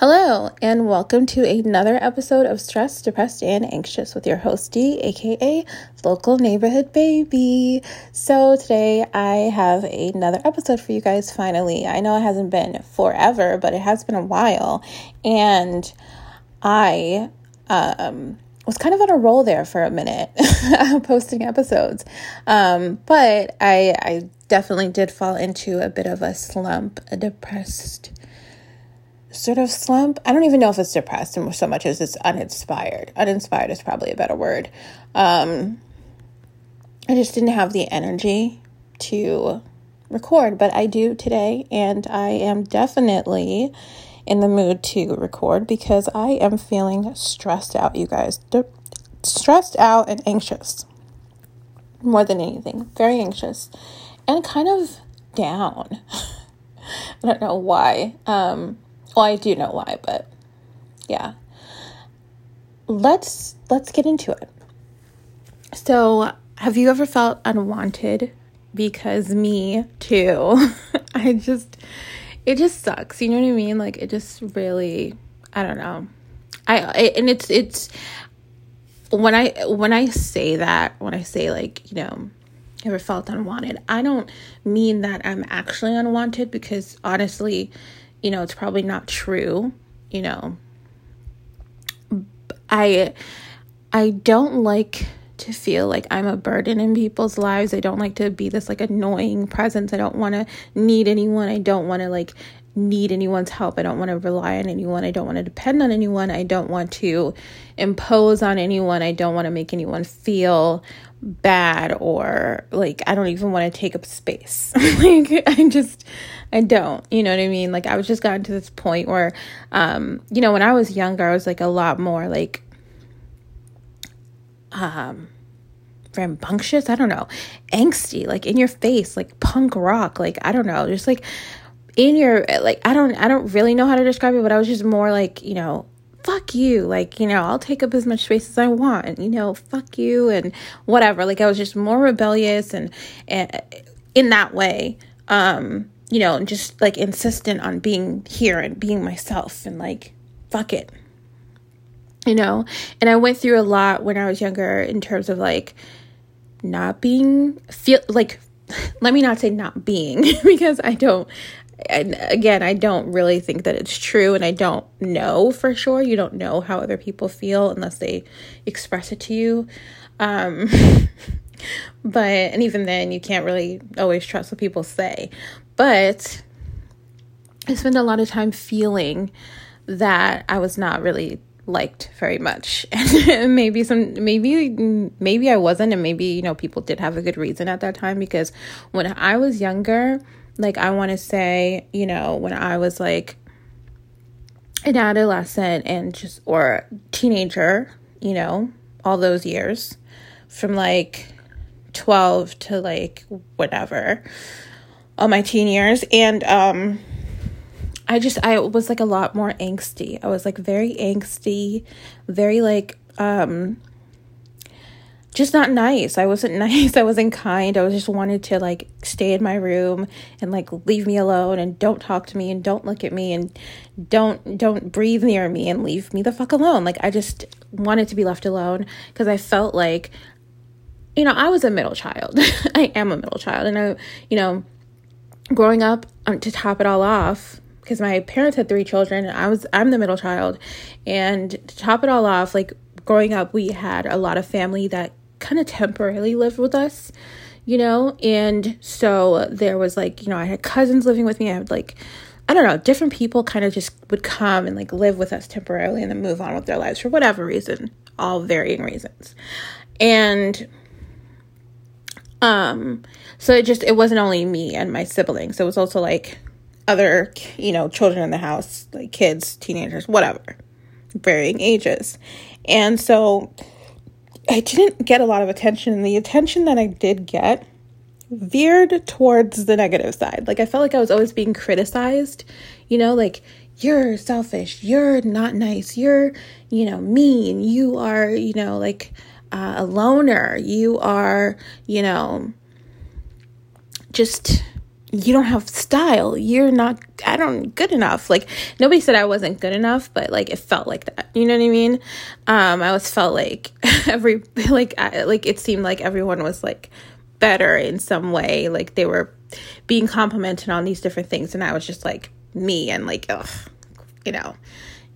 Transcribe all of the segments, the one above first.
Hello, and welcome to another episode of Stressed, Depressed, and Anxious with your host D, aka Local Neighborhood Baby. So, today I have another episode for you guys finally. I know it hasn't been forever, but it has been a while, and I um, was kind of on a roll there for a minute posting episodes. Um, but I, I definitely did fall into a bit of a slump, a depressed sort of slump. I don't even know if it's depressed so much as it's uninspired. Uninspired is probably a better word. Um, I just didn't have the energy to record, but I do today, and I am definitely in the mood to record because I am feeling stressed out, you guys. Stressed out and anxious more than anything. Very anxious and kind of down. I don't know why. Um, well, I do know why, but yeah. Let's let's get into it. So, have you ever felt unwanted? Because me too. I just it just sucks. You know what I mean? Like it just really I don't know. I and it's it's when I when I say that, when I say like, you know, ever felt unwanted, I don't mean that I'm actually unwanted because honestly, you know, it's probably not true, you know. I I don't like to feel like I'm a burden in people's lives. I don't like to be this like annoying presence. I don't want to need anyone. I don't want to like need anyone's help. I don't want to rely on anyone. I don't want to depend on anyone. I don't want to impose on anyone. I don't want to make anyone feel bad or like I don't even want to take up space. like I just I don't. You know what I mean? Like I was just gotten to this point where um you know when I was younger I was like a lot more like um rambunctious, I don't know, angsty, like in your face, like punk rock, like I don't know, just like in your like I don't I don't really know how to describe it, but I was just more like, you know, fuck you. Like you know i'll take up as much space as i want you know fuck you and whatever. Like i was just more rebellious and, and in that way. Um you know and just like insistent on being here and being myself and like fuck it. You know? And i went through a lot when i was younger in terms of like not being feel like let me not say not being because i don't and again, I don't really think that it's true, and I don't know for sure. You don't know how other people feel unless they express it to you. Um, but, and even then, you can't really always trust what people say. But I spent a lot of time feeling that I was not really liked very much and maybe some maybe maybe I wasn't and maybe you know people did have a good reason at that time because when I was younger like, I want to say, you know, when I was like an adolescent and just, or teenager, you know, all those years from like 12 to like whatever, all my teen years. And, um, I just I was like a lot more angsty. I was like very angsty, very like um just not nice. I wasn't nice. I wasn't kind. I was just wanted to like stay in my room and like leave me alone and don't talk to me and don't look at me and don't don't breathe near me and leave me the fuck alone. Like I just wanted to be left alone because I felt like you know, I was a middle child. I am a middle child and I you know, growing up um, to top it all off because my parents had three children and I was I'm the middle child and to top it all off like growing up we had a lot of family that kind of temporarily lived with us, you know? And so there was like, you know, I had cousins living with me. I had like, I don't know, different people kind of just would come and like live with us temporarily and then move on with their lives for whatever reason, all varying reasons. And um so it just it wasn't only me and my siblings. It was also like other, you know, children in the house, like kids, teenagers, whatever, varying ages. And so I didn't get a lot of attention, and the attention that I did get veered towards the negative side. Like I felt like I was always being criticized, you know, like you're selfish, you're not nice, you're, you know, mean, you are, you know, like uh, a loner, you are, you know, just you don't have style. You're not, I don't, good enough. Like, nobody said I wasn't good enough, but like, it felt like that. You know what I mean? Um, I always felt like every, like, I, like, it seemed like everyone was like better in some way. Like, they were being complimented on these different things. And I was just like me and like, ugh, you know,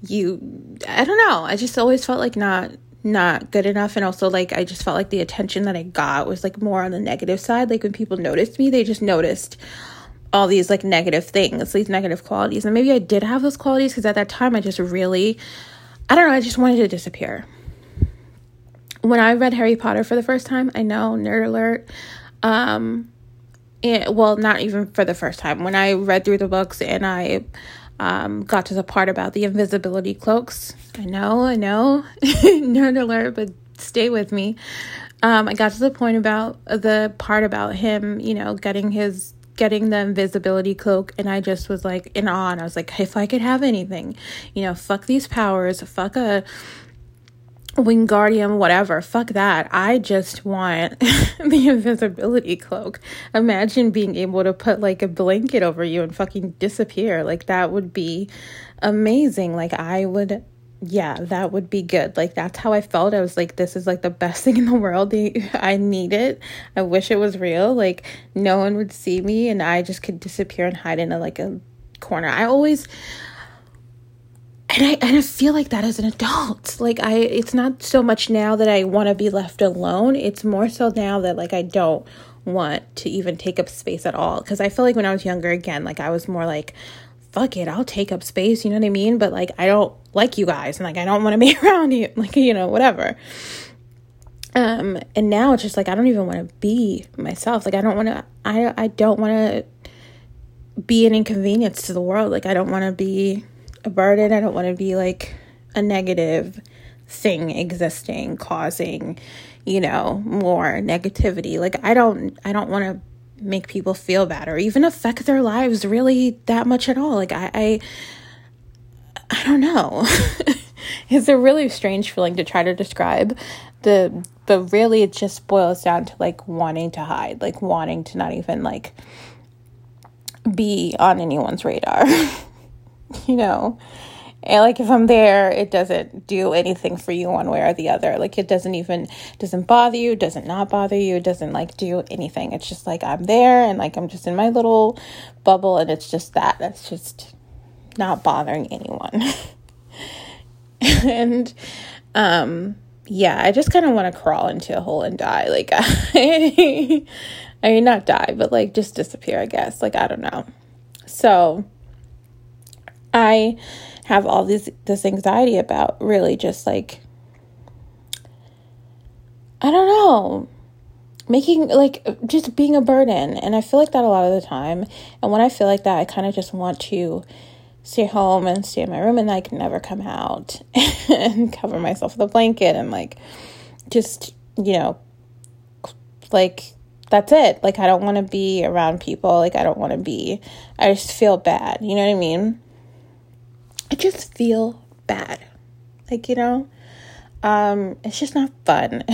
you, I don't know. I just always felt like not, not good enough. And also like I just felt like the attention that I got was like more on the negative side. Like when people noticed me they just noticed all these like negative things these negative qualities. And maybe I did have those qualities because at that time I just really I don't know I just wanted to disappear. When I read Harry Potter for the first time I know nerd alert um and, well not even for the first time. When I read through the books and I um, got to the part about the invisibility cloaks. I know, I know, nerd alert, but stay with me. Um, I got to the point about the part about him, you know, getting his getting the invisibility cloak and I just was like in awe and I was like if I could have anything you know fuck these powers fuck a Wingardium, whatever. Fuck that. I just want the invisibility cloak. Imagine being able to put like a blanket over you and fucking disappear. Like that would be amazing. Like I would yeah, that would be good. Like that's how I felt. I was like this is like the best thing in the world. I need it. I wish it was real. Like no one would see me and I just could disappear and hide in a like a corner. I always and I and I feel like that as an adult. Like I it's not so much now that I want to be left alone. It's more so now that like I don't want to even take up space at all cuz I feel like when I was younger again, like I was more like fuck it, I'll take up space, you know what I mean? But like I don't like you guys and like I don't want to be around you, like you know, whatever. Um and now it's just like I don't even want to be myself. Like I don't want to I I don't want to be an inconvenience to the world. Like I don't want to be a burden. I don't want to be like a negative thing existing causing, you know, more negativity. Like I don't I don't want to make people feel bad or even affect their lives really that much at all. Like I I, I don't know. it's a really strange feeling to try to describe the but really it just boils down to like wanting to hide, like wanting to not even like be on anyone's radar. you know and like if i'm there it doesn't do anything for you one way or the other. Like it doesn't even doesn't bother you doesn't not bother you doesn't like do anything. It's just like i'm there and like i'm just in my little bubble and it's just that. That's just not bothering anyone. And um yeah i just kind of want to crawl into a hole and die. Like i i mean not die but like just disappear i guess. Like i don't know. So I have all this this anxiety about really just like I don't know making like just being a burden. And I feel like that a lot of the time. And when I feel like that I kind of just want to stay home and stay in my room and can never come out and cover myself with a blanket and like just you know like that's it. Like I don't want to be around people. Like I don't want to be I just feel bad. You know what I mean I just feel bad. Like, you know, um, it's just not fun.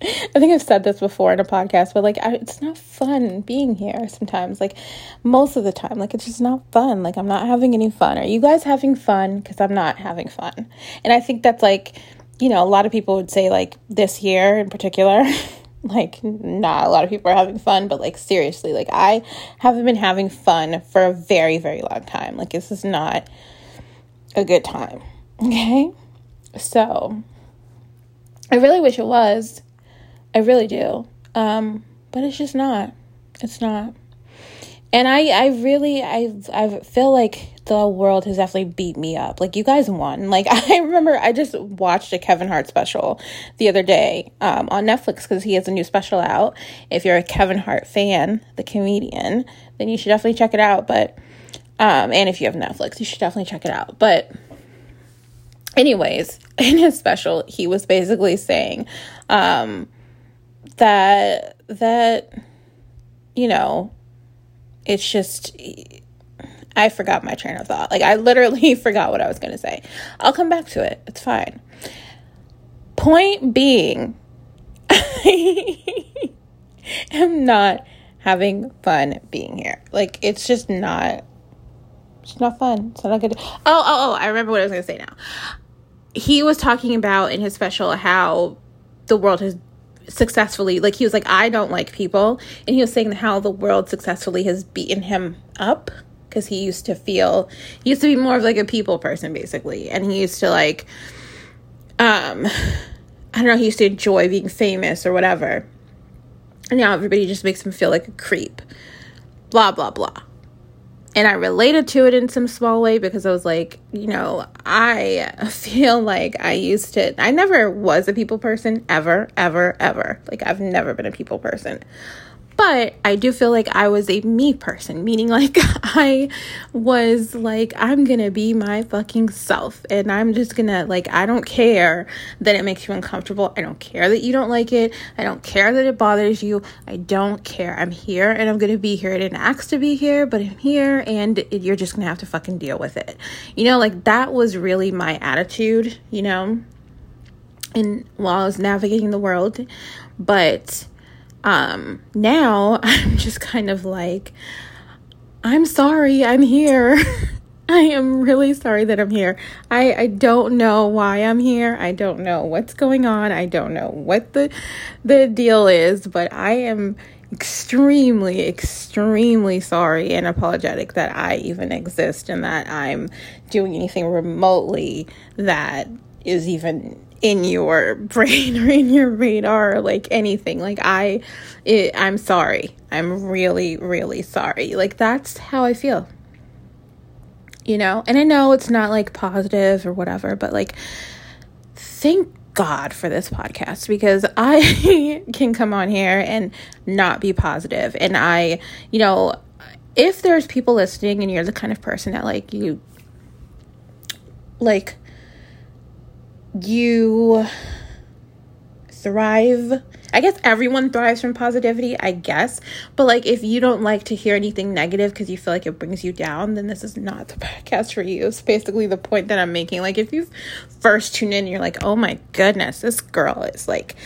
I think I've said this before in a podcast, but like, I, it's not fun being here sometimes. Like, most of the time, like, it's just not fun. Like, I'm not having any fun. Are you guys having fun? Because I'm not having fun. And I think that's like, you know, a lot of people would say, like, this year in particular, like, not a lot of people are having fun, but like, seriously, like, I haven't been having fun for a very, very long time. Like, this is not a good time. Okay? So, I really wish it was. I really do. Um, but it's just not. It's not. And I, I really, I, I feel like the world has definitely beat me up. Like you guys won. Like I remember, I just watched a Kevin Hart special the other day um, on Netflix because he has a new special out. If you're a Kevin Hart fan, the comedian, then you should definitely check it out. But um, and if you have Netflix, you should definitely check it out. But, anyways, in his special, he was basically saying um, that that you know, it's just I forgot my train of thought. Like I literally forgot what I was going to say. I'll come back to it. It's fine. Point being, I am not having fun being here. Like it's just not it's not fun. It's not good. Oh, oh, oh, I remember what I was to say now. He was talking about in his special how the world has successfully like he was like I don't like people and he was saying how the world successfully has beaten him up because he used to feel he used to be more of like a people person basically and he used to like um I don't know he used to enjoy being famous or whatever and now everybody just makes him feel like a creep blah blah blah and I related to it in some small way because I was like, you know, I feel like I used to, I never was a people person ever, ever, ever. Like, I've never been a people person. But I do feel like I was a me person, meaning like I was like, I'm gonna be my fucking self. And I'm just gonna, like, I don't care that it makes you uncomfortable. I don't care that you don't like it. I don't care that it bothers you. I don't care. I'm here and I'm gonna be here. I didn't ask to be here, but I'm here and you're just gonna have to fucking deal with it. You know, like that was really my attitude, you know, and while I was navigating the world. But um, now I'm just kind of like, I'm sorry, I'm here. I am really sorry that I'm here. I, I don't know why I'm here. I don't know what's going on. I don't know what the the deal is, but I am extremely extremely sorry and apologetic that I even exist and that I'm doing anything remotely that is even in your brain or in your radar or like anything. Like i it, i'm sorry. I'm really really sorry. Like that's how i feel. You know? And i know it's not like positive or whatever but like thank god for this podcast because i can come on here and not be positive. positive and i you know if there's people listening and you're the kind of person that like you like you thrive. I guess everyone thrives from positivity, I guess. But like if you don't like to hear anything negative because you feel like it brings you down, then this is not the podcast for you. It's basically the point that I'm making. Like if you first tune in, you're like, oh my goodness, this girl is like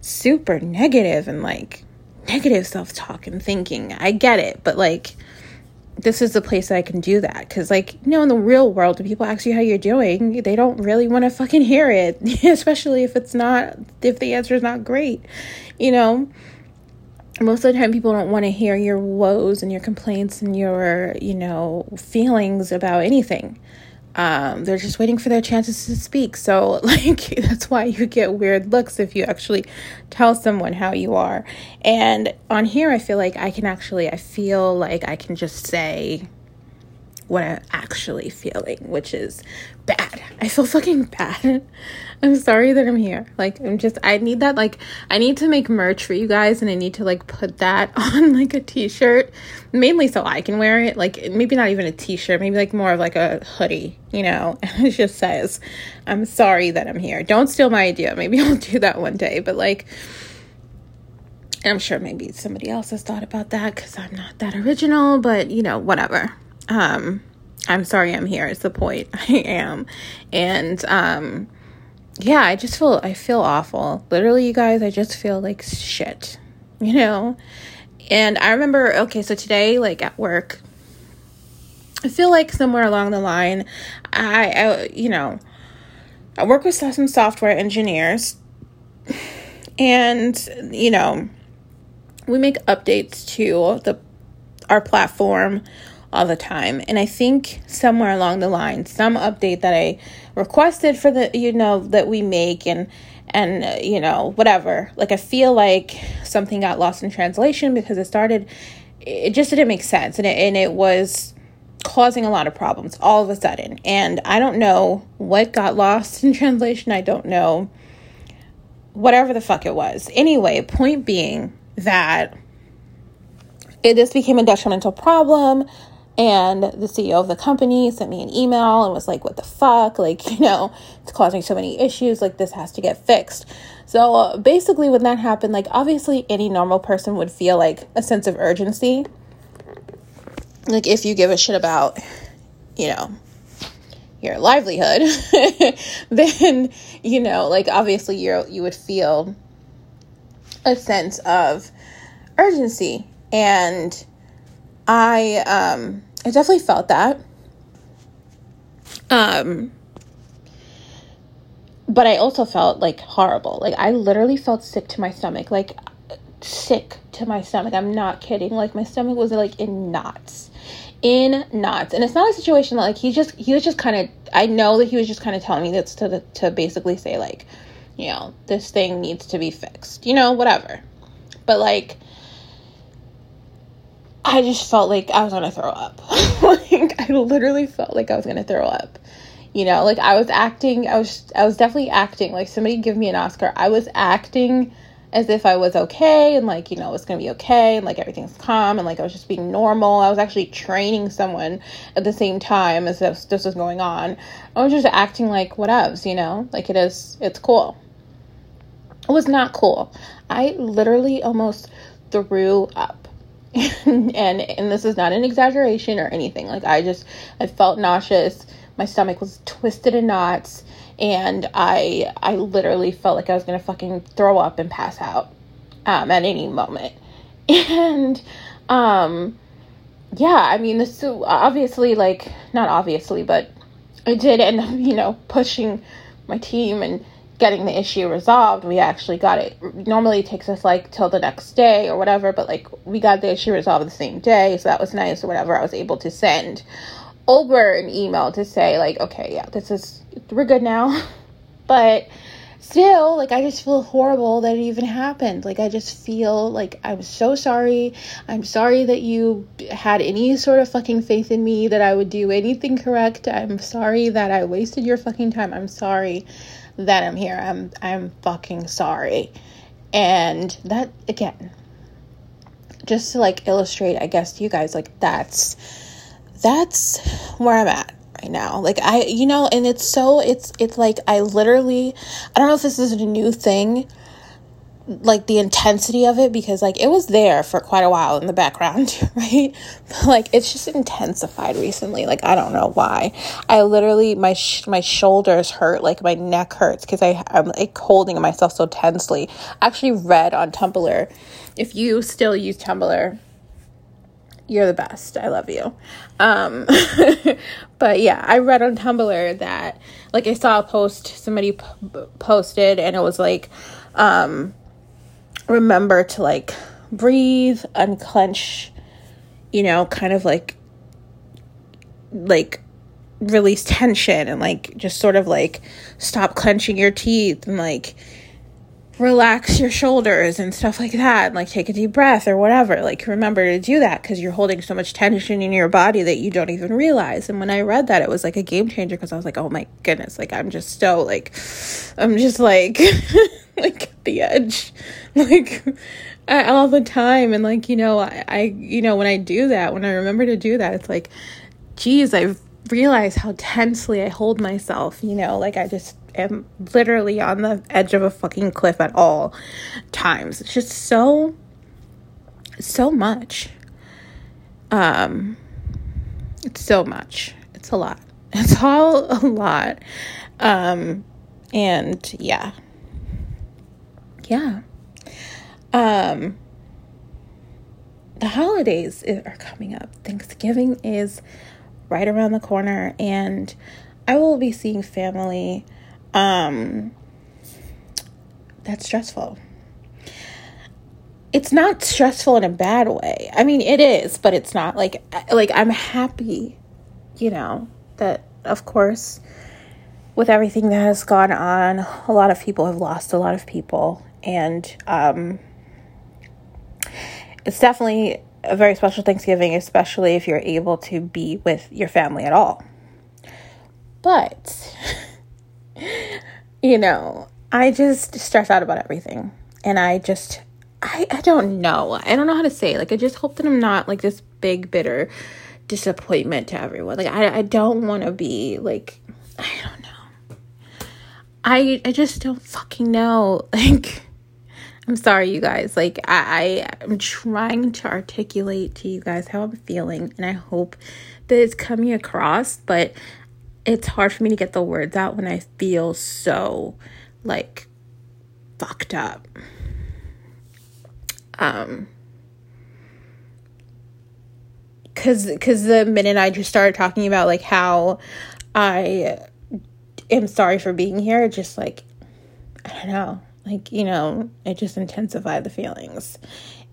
super negative and like negative self talk and thinking. I get it, but like this is the place that I can do that. Because, like, you know, in the real world, when people ask you how you're doing, they don't really want to fucking hear it, especially if it's not, if the answer is not great, you know? Most of the time, people don't want to hear your woes and your complaints and your, you know, feelings about anything um, they're just waiting for their chances to speak. So, like, that's why you get weird looks if you actually tell someone how you are. And on here, I feel like I can actually, I feel like I can just say what I'm actually feeling, which is bad. I feel fucking bad. I'm sorry that I'm here. Like, I'm just, I need that, like, I need to make merch for you guys and I need to, like, put that on, like, a t shirt, mainly so I can wear it. Like, maybe not even a t shirt, maybe, like, more of, like, a hoodie, you know? And it just says, I'm sorry that I'm here. Don't steal my idea. Maybe I'll do that one day, but, like, I'm sure maybe somebody else has thought about that because I'm not that original, but, you know, whatever um, I'm sorry I'm here. It's the point. I am. And um, yeah, I just feel I feel awful. Literally, you guys, I just feel like shit. You know? And I remember okay, so today like at work I feel like somewhere along the line I, I you know, I work with some software engineers and you know, we make updates to the our platform all the time. And I think somewhere along the line, some update that I requested for the, you know, that we make and, and, you know, whatever. Like, I feel like something got lost in translation because it started, it just didn't make sense. And it, and it was causing a lot of problems all of a sudden. And I don't know what got lost in translation. I don't know whatever the fuck it was. Anyway, point being that it, this became a detrimental problem. And the CEO of the company sent me an email and was like, What the fuck? Like, you know, it's causing so many issues. Like, this has to get fixed. So basically, when that happened, like, obviously, any normal person would feel like a sense of urgency. Like, if you give a shit about, you know, your livelihood, then, you know, like, obviously, you're, you would feel a sense of urgency And I um I definitely felt that. Um but I also felt like horrible. Like I literally felt sick to my stomach. Like sick to my stomach. I'm not kidding. Like my stomach was like in knots. In knots. And it's not a situation that like he just he was just kind of I know that he was just kind of telling me this to the, to basically say like, you know, this thing needs to be fixed. You know, whatever. But like I just felt like I was gonna throw up. like I literally felt like I was gonna throw up. You know, like I was acting. I was I was definitely acting. Like somebody give me an Oscar. I was acting as if I was okay and like you know it's gonna be okay and like everything's calm and like I was just being normal. I was actually training someone at the same time as if this was going on. I was just acting like whatevs, you know, like it is. It's cool. It was not cool. I literally almost threw up and and this is not an exaggeration or anything. Like i just i felt nauseous. My stomach was twisted in knots. And i i literally felt like i was gonna fucking throw up and pass out um, at any moment. And um yeah i mean this obviously like not obviously but i did end up you know pushing my team and getting the issue resolved. We actually got it. Normally it takes us like till the next day or whatever, but like we got the issue resolved the same day, so that was nice or whatever. I was able to send over an email to say like, okay, yeah, this is we're good now. but still, like I just feel horrible that it even happened. Like I just feel like I'm so sorry. I'm sorry that you had any sort of fucking faith in me that I would do anything correct. I'm sorry that I wasted your fucking time. I'm sorry that I'm here. I'm I'm fucking sorry. And that again, just to like illustrate, I guess to you guys, like that's that's where I'm at right now. Like I you know, and it's so it's it's like I literally I don't know if this is a new thing like the intensity of it because like it was there for quite a while in the background, right? But like it's just intensified recently. Like I don't know why. I literally my sh- my shoulders hurt, like my neck hurts because I I'm like holding myself so tensely. I actually read on Tumblr. If you still use Tumblr, you're the best. I love you. Um, but yeah, I read on Tumblr that like I saw a post somebody p- posted and it was like um remember to like breathe, unclench, you know, kind of like like release tension and like just sort of like stop clenching your teeth and like relax your shoulders and stuff like that and like take a deep breath or whatever. Like remember to do that because you're holding so much tension in your body that you don't even realize. And when i read that it was like a game changer because i was like oh my goodness like i'm just so like i'm just like like at the edge. Like all the time. And like you know I, I you know when i do that when i remember to do that it's like geez i've realized how tensely i hold myself you know? Like i just am literally on the edge of a fucking cliff at all times it's just so so much um it's so much it's a lot it's all a lot um and yeah yeah. Um, the holidays are coming up. Thanksgiving is right around the corner, and I will be seeing family. Um, that's stressful. It's not stressful in a bad way. I mean, it is, but it's not like like I'm happy, you know, that of course with everything that has gone on, a lot of people have lost a lot of people and um, it's definitely a very special Thanksgiving, especially if you're able to be with your family at all. But, you know, I just stress out about everything. And I just, I, I don't know. I don't know how to say it. Like, I just hope that I'm not like this big, bitter disappointment to everyone. Like, I, I don't want to be like, I don't know. I, I just don't fucking know. Like, I'm sorry, you guys. Like, I, I am trying to articulate to you guys how I'm feeling, and I hope that it's coming across, but it's hard for me to get the words out when I feel so, like, fucked up. Um, because because the minute I just started talking about like how I am sorry for being here, just like I don't know, like you know, it just intensified the feelings,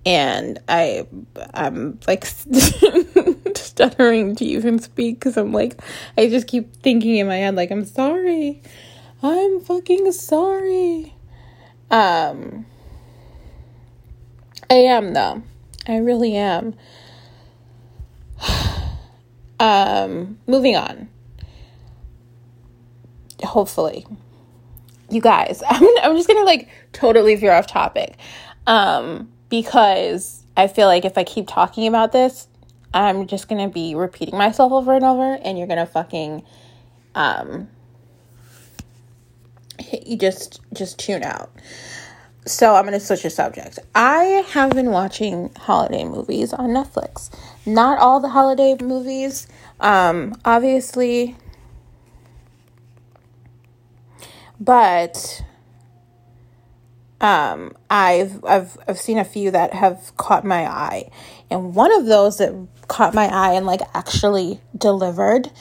and I I'm like stuttering to even speak because I'm like I just keep thinking in my head like I'm sorry, I'm fucking sorry. Um, I am though, I really am. um, moving on. Hopefully, you guys. I'm I'm just gonna like totally veer off topic, um, because I feel like if I keep talking about this, I'm just gonna be repeating myself over and over, and you're gonna fucking, um, you just just tune out. So I'm gonna switch the subject. I have been watching holiday movies on Netflix. Not all the holiday movies. Um, obviously, but um, I've I've I've seen a few that have caught my eye, and one of those that caught my eye and like actually delivered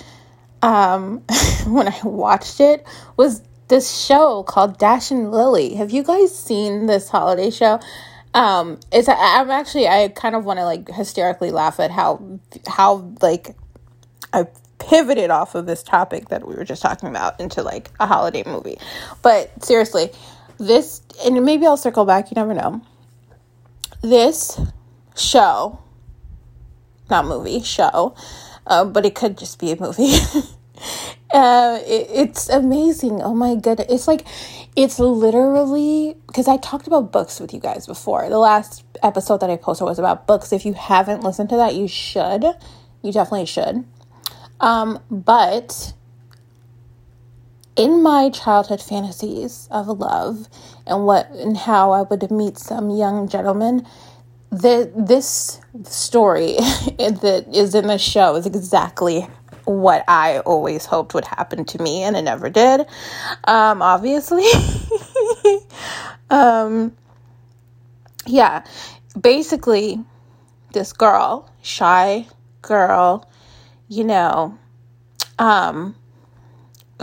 um, when I watched it was this show called Dash and Lily. Have you guys seen this holiday show? Um, it's I'm actually I kind of want to like hysterically laugh at how how like I pivoted off of this topic that we were just talking about into like a holiday movie. But seriously, this and maybe I'll circle back, you never know. This show, not movie, show, uh, but it could just be a movie. uh, it, it's amazing. Oh my goodness. It's like, it's literally, because I talked about books with you guys before. The last episode that I posted was about books. If you haven't listened to that, you should. You definitely should. Um, but in my childhood fantasies of love and what and how I would meet some young gentleman, the this story that is in the show is exactly what I always hoped would happen to me, and it never did. Um, obviously, um, yeah, basically, this girl, shy girl, you know, um,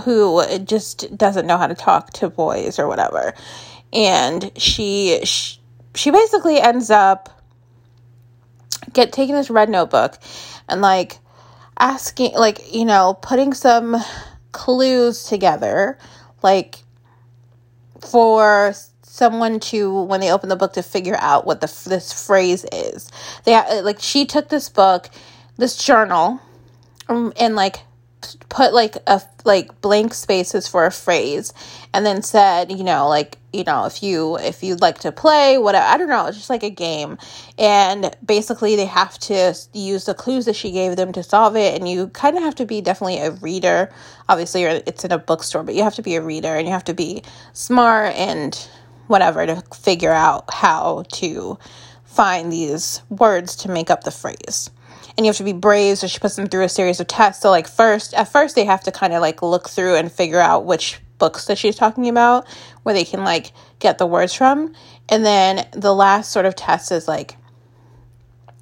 who just doesn't know how to talk to boys or whatever. And she, she, she basically ends up get taking this red notebook and like asking like you know putting some clues together like for someone to when they open the book to figure out what the this phrase is they like she took this book this journal um, and like put like a like blank spaces for a phrase and then said you know like you know if you if you'd like to play whatever i don't know it's just like a game. And basically they have to use the clues that she gave them to solve it. And you kind of have to be definitely a reader. Obviously it's in a bookstore but you have to be a reader and you have to be smart and whatever to figure out how to find these words to make up the phrase and you have to be brave. So she puts them through a series of tests. So like first, at first they have to kind of like look through and figure out which books that she's talking about, where they can like get the words from. And then the last sort of test is like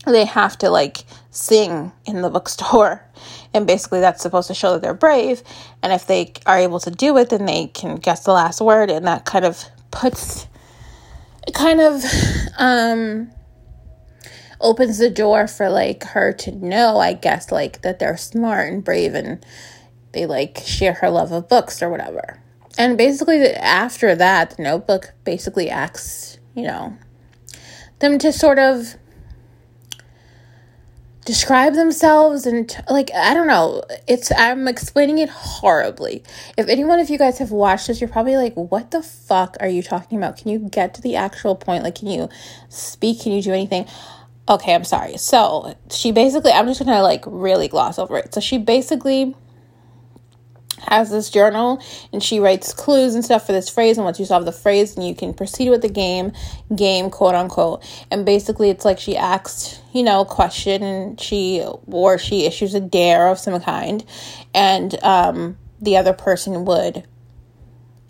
they have to like sing in the bookstore. And basically that's supposed to show that they're brave. And if they are able to do it, then they can guess the last word and that kind of puts kind of um opens the door for like her to know, I guess, like that they're smart and brave and they like share her love of books or whatever. And basically, after that, the notebook basically asks, you know, them to sort of describe themselves and like i don't know it's i'm explaining it horribly. If anyone of you guys have watched this you're probably like what the fuck are you talking about? Can you get to the actual point? Like can you speak? Can you do anything okay, I'm sorry. So she basically, I'm just gonna like really gloss over it. So she basically has this journal and she writes clues and stuff for this phrase and once you solve the phrase then you can proceed with the game game quote unquote and basically it's like she asks you know a question and she or she issues a dare of some kind and um the other person would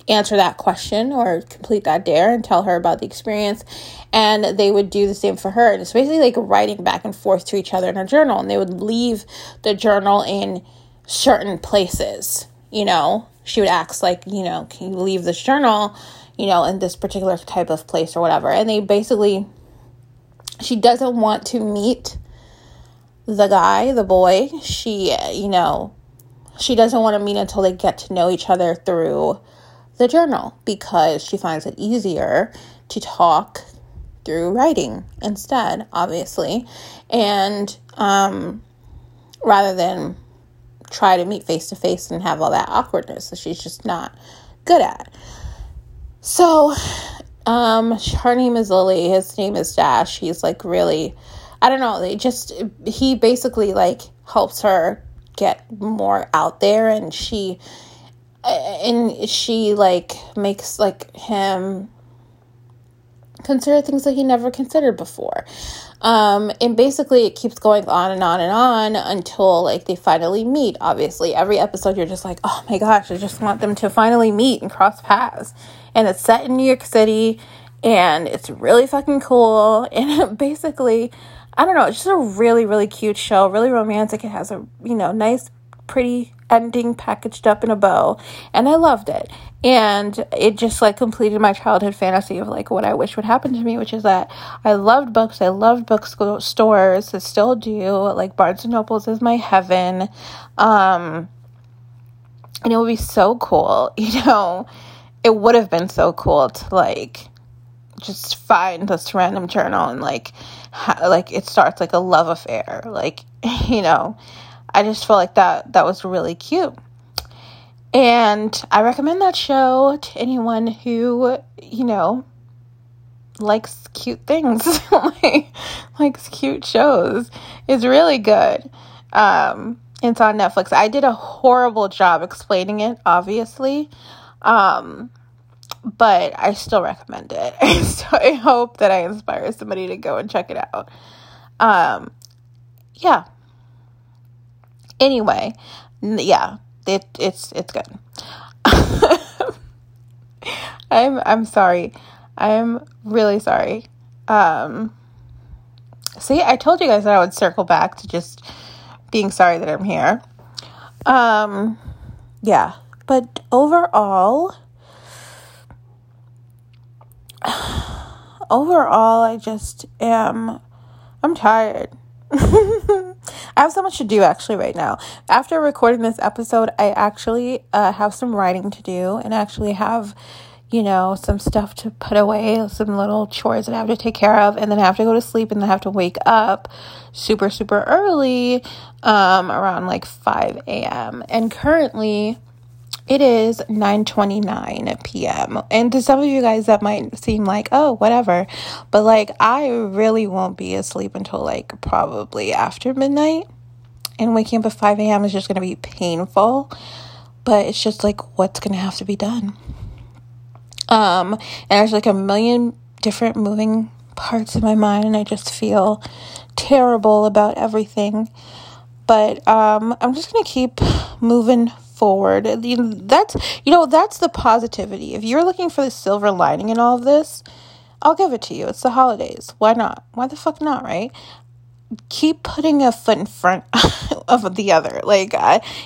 answer that question or complete that dare and tell her about the experience. And they would do the same for her. And it's basically like writing back and forth to each other in a journal. And they would leave the journal in certain places. You know, she would ask, like, you know, can you leave this journal, you know, in this particular type of place or whatever. And they basically, she doesn't want to meet the guy, the boy. She, you know, she doesn't want to meet until they get to know each other through the journal because she finds it easier to talk through writing instead, obviously, and um, rather than try to meet face to face and have all that awkwardness that she's just not good at. So, um, her name is Lily. His name is Dash. He's like really, I don't know. They just he basically like helps her get more out there, and she and she like makes like him consider things that he never considered before. Um, and basically it keeps going on and on and on until like they finally meet. Obviously, every episode you're just like, oh my gosh, I just want them to finally meet and cross paths. And it's set in New York City and it's really fucking cool. And basically, I don't know, it's just a really, really cute show, really romantic. It has a, you know, nice pretty ending packaged up in a bow and i loved it. And it just like completed my childhood fantasy of like what i wish would happen to me which is that i loved books. I loved bookstores i still do. Like barnes and nobles is my heaven. Um and it would be so cool you know it would have been so cool to like just find this random journal and like ha- like it starts like a love affair like you know I just felt like that that was really cute. And I recommend that show to anyone who, you know, likes cute things, like, likes cute shows. It's really good. Um, it's on Netflix. I did a horrible job explaining it, obviously. Um, but I still recommend it. so I hope that I inspire somebody to go and check it out. Um, yeah, Anyway, yeah, it it's it's good. I'm I'm sorry. I'm really sorry. Um See, I told you guys that I would circle back to just being sorry that I'm here. Um yeah, but overall overall I just am I'm tired. I have so much to do actually right now. After recording this episode, I actually uh, have some writing to do and actually have, you know, some stuff to put away, some little chores that I have to take care of, and then I have to go to sleep and then I have to wake up super, super early um, around like 5 a.m. And currently, it is 9:29 p.m. And to some of you guys that might seem like, "Oh, whatever." But like I really won't be asleep until like probably after midnight. And waking up at 5 a.m. is just going to be painful, but it's just like what's going to have to be done. Um, and there's like a million different moving parts in my mind and I just feel terrible about everything. But um, I'm just going to keep moving forward. That's you know that's the positivity. If you're looking for the silver lining in all of this, I'll give it to you. It's the holidays. Why not? Why the fuck not, right? Keep putting a foot in front of the other. Like,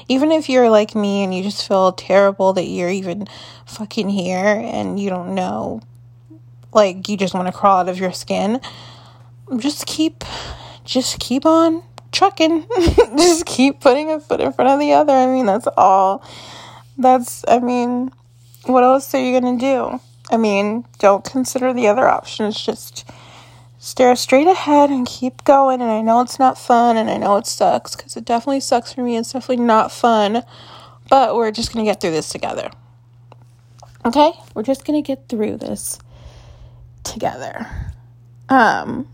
even if you're like me and you just feel terrible that you're even fucking here and you don't know, like, you just want to crawl out of your skin, just keep, just keep on trucking. Just keep putting a foot in front of the other. I mean, that's all. That's, I mean, what else are you going to do? I mean, don't consider the other options. Just stare straight ahead and keep going. And I know it's not fun and I know it sucks because it definitely sucks for me. It's definitely not fun. But we're just going to get through this together. Okay? We're just going to get through this together. Um,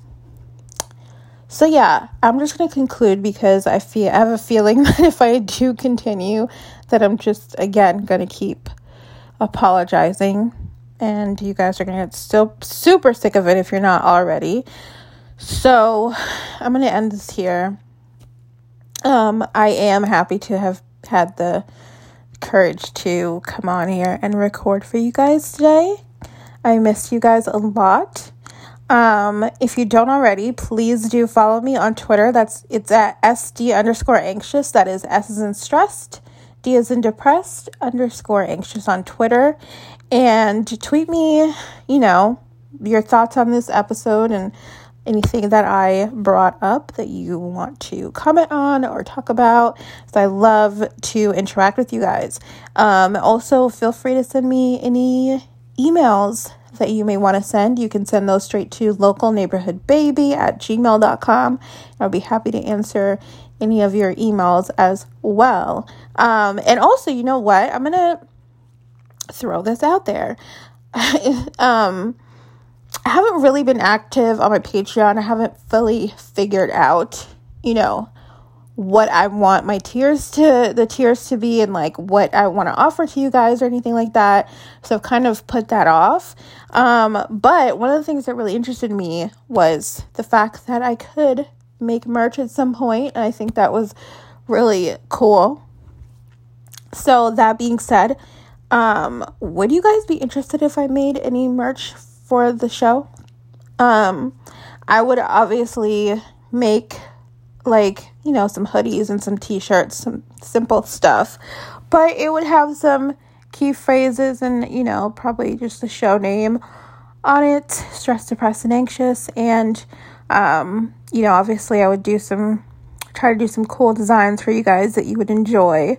so yeah, I'm just going to conclude because I feel I have a feeling that if I do continue that I'm just again going to keep apologizing and you guys are going to get still super sick of it if you're not already. So, I'm going to end this here. Um I am happy to have had the courage to come on here and record for you guys today. I missed you guys a lot. Um, if you don't already, please do follow me on Twitter. That's it's at SD underscore anxious. That is S is in stressed, D is in depressed underscore anxious on Twitter. And tweet me, you know, your thoughts on this episode and anything that I brought up that you want to comment on or talk about. So I love to interact with you guys. Um, also, feel free to send me any emails that you may want to send, you can send those straight to localneighborhoodbaby at gmail.com. I'll be happy to answer any of your emails as well. Um, and also, you know what? I'm going to throw this out there. um, I haven't really been active on my Patreon. I haven't fully figured out, you know, what I want my tiers to the tiers to be and like what I want to offer to you guys or anything like that. So I've kind of put that off. Um, but one of the things that really interested me was the fact that I could make merch at some point, and I think that was really cool. So that being said, um, would you guys be interested if I made any merch for the show? Um, I would obviously make like, you know, some hoodies and some t shirts, some simple stuff. But it would have some key phrases and, you know, probably just the show name on it stressed, depressed, and anxious. And, um, you know, obviously I would do some, try to do some cool designs for you guys that you would enjoy.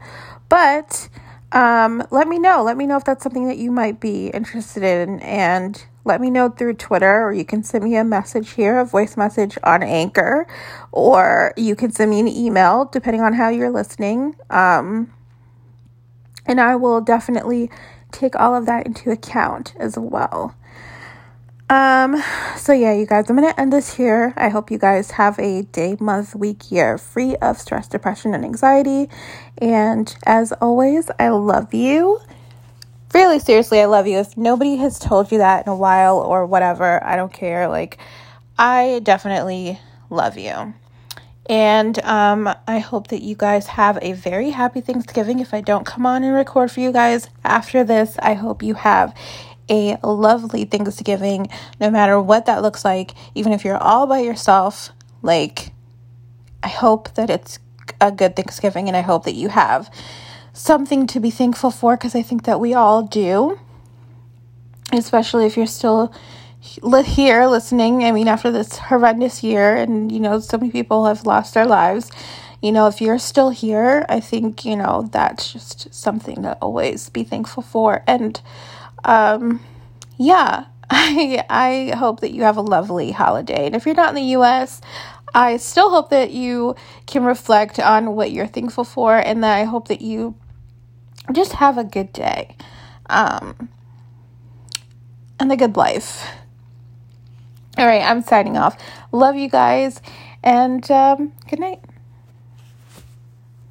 But, um, let me know. Let me know if that's something that you might be interested in. And let me know through Twitter, or you can send me a message here, a voice message on Anchor, or you can send me an email, depending on how you're listening. Um, and I will definitely take all of that into account as well. Um, so yeah, you guys, I'm gonna end this here. I hope you guys have a day, month, week, year free of stress, depression, and anxiety. And as always, I love you really seriously, I love you. If nobody has told you that in a while or whatever, I don't care. Like, I definitely love you. And um, I hope that you guys have a very happy Thanksgiving. If I don't come on and record for you guys after this, I hope you have a lovely Thanksgiving, no matter what that looks like. Even if you're all by yourself, like, I hope that it's a good Thanksgiving and I hope that you have something to be thankful for because I think that we all do, especially if you're still here listening. I mean, after this horrendous year, and you know, so many people have lost their lives. You know, if you're still here, I think, you know, that's just something to always be thankful for. And um, yeah, I, I hope that you have a lovely holiday. And if you're not in the US, I still hope that you can reflect on what you're thankful for and that I hope that you just have a good day um, and a good life. All right, I'm signing off. Love you guys and um, good night.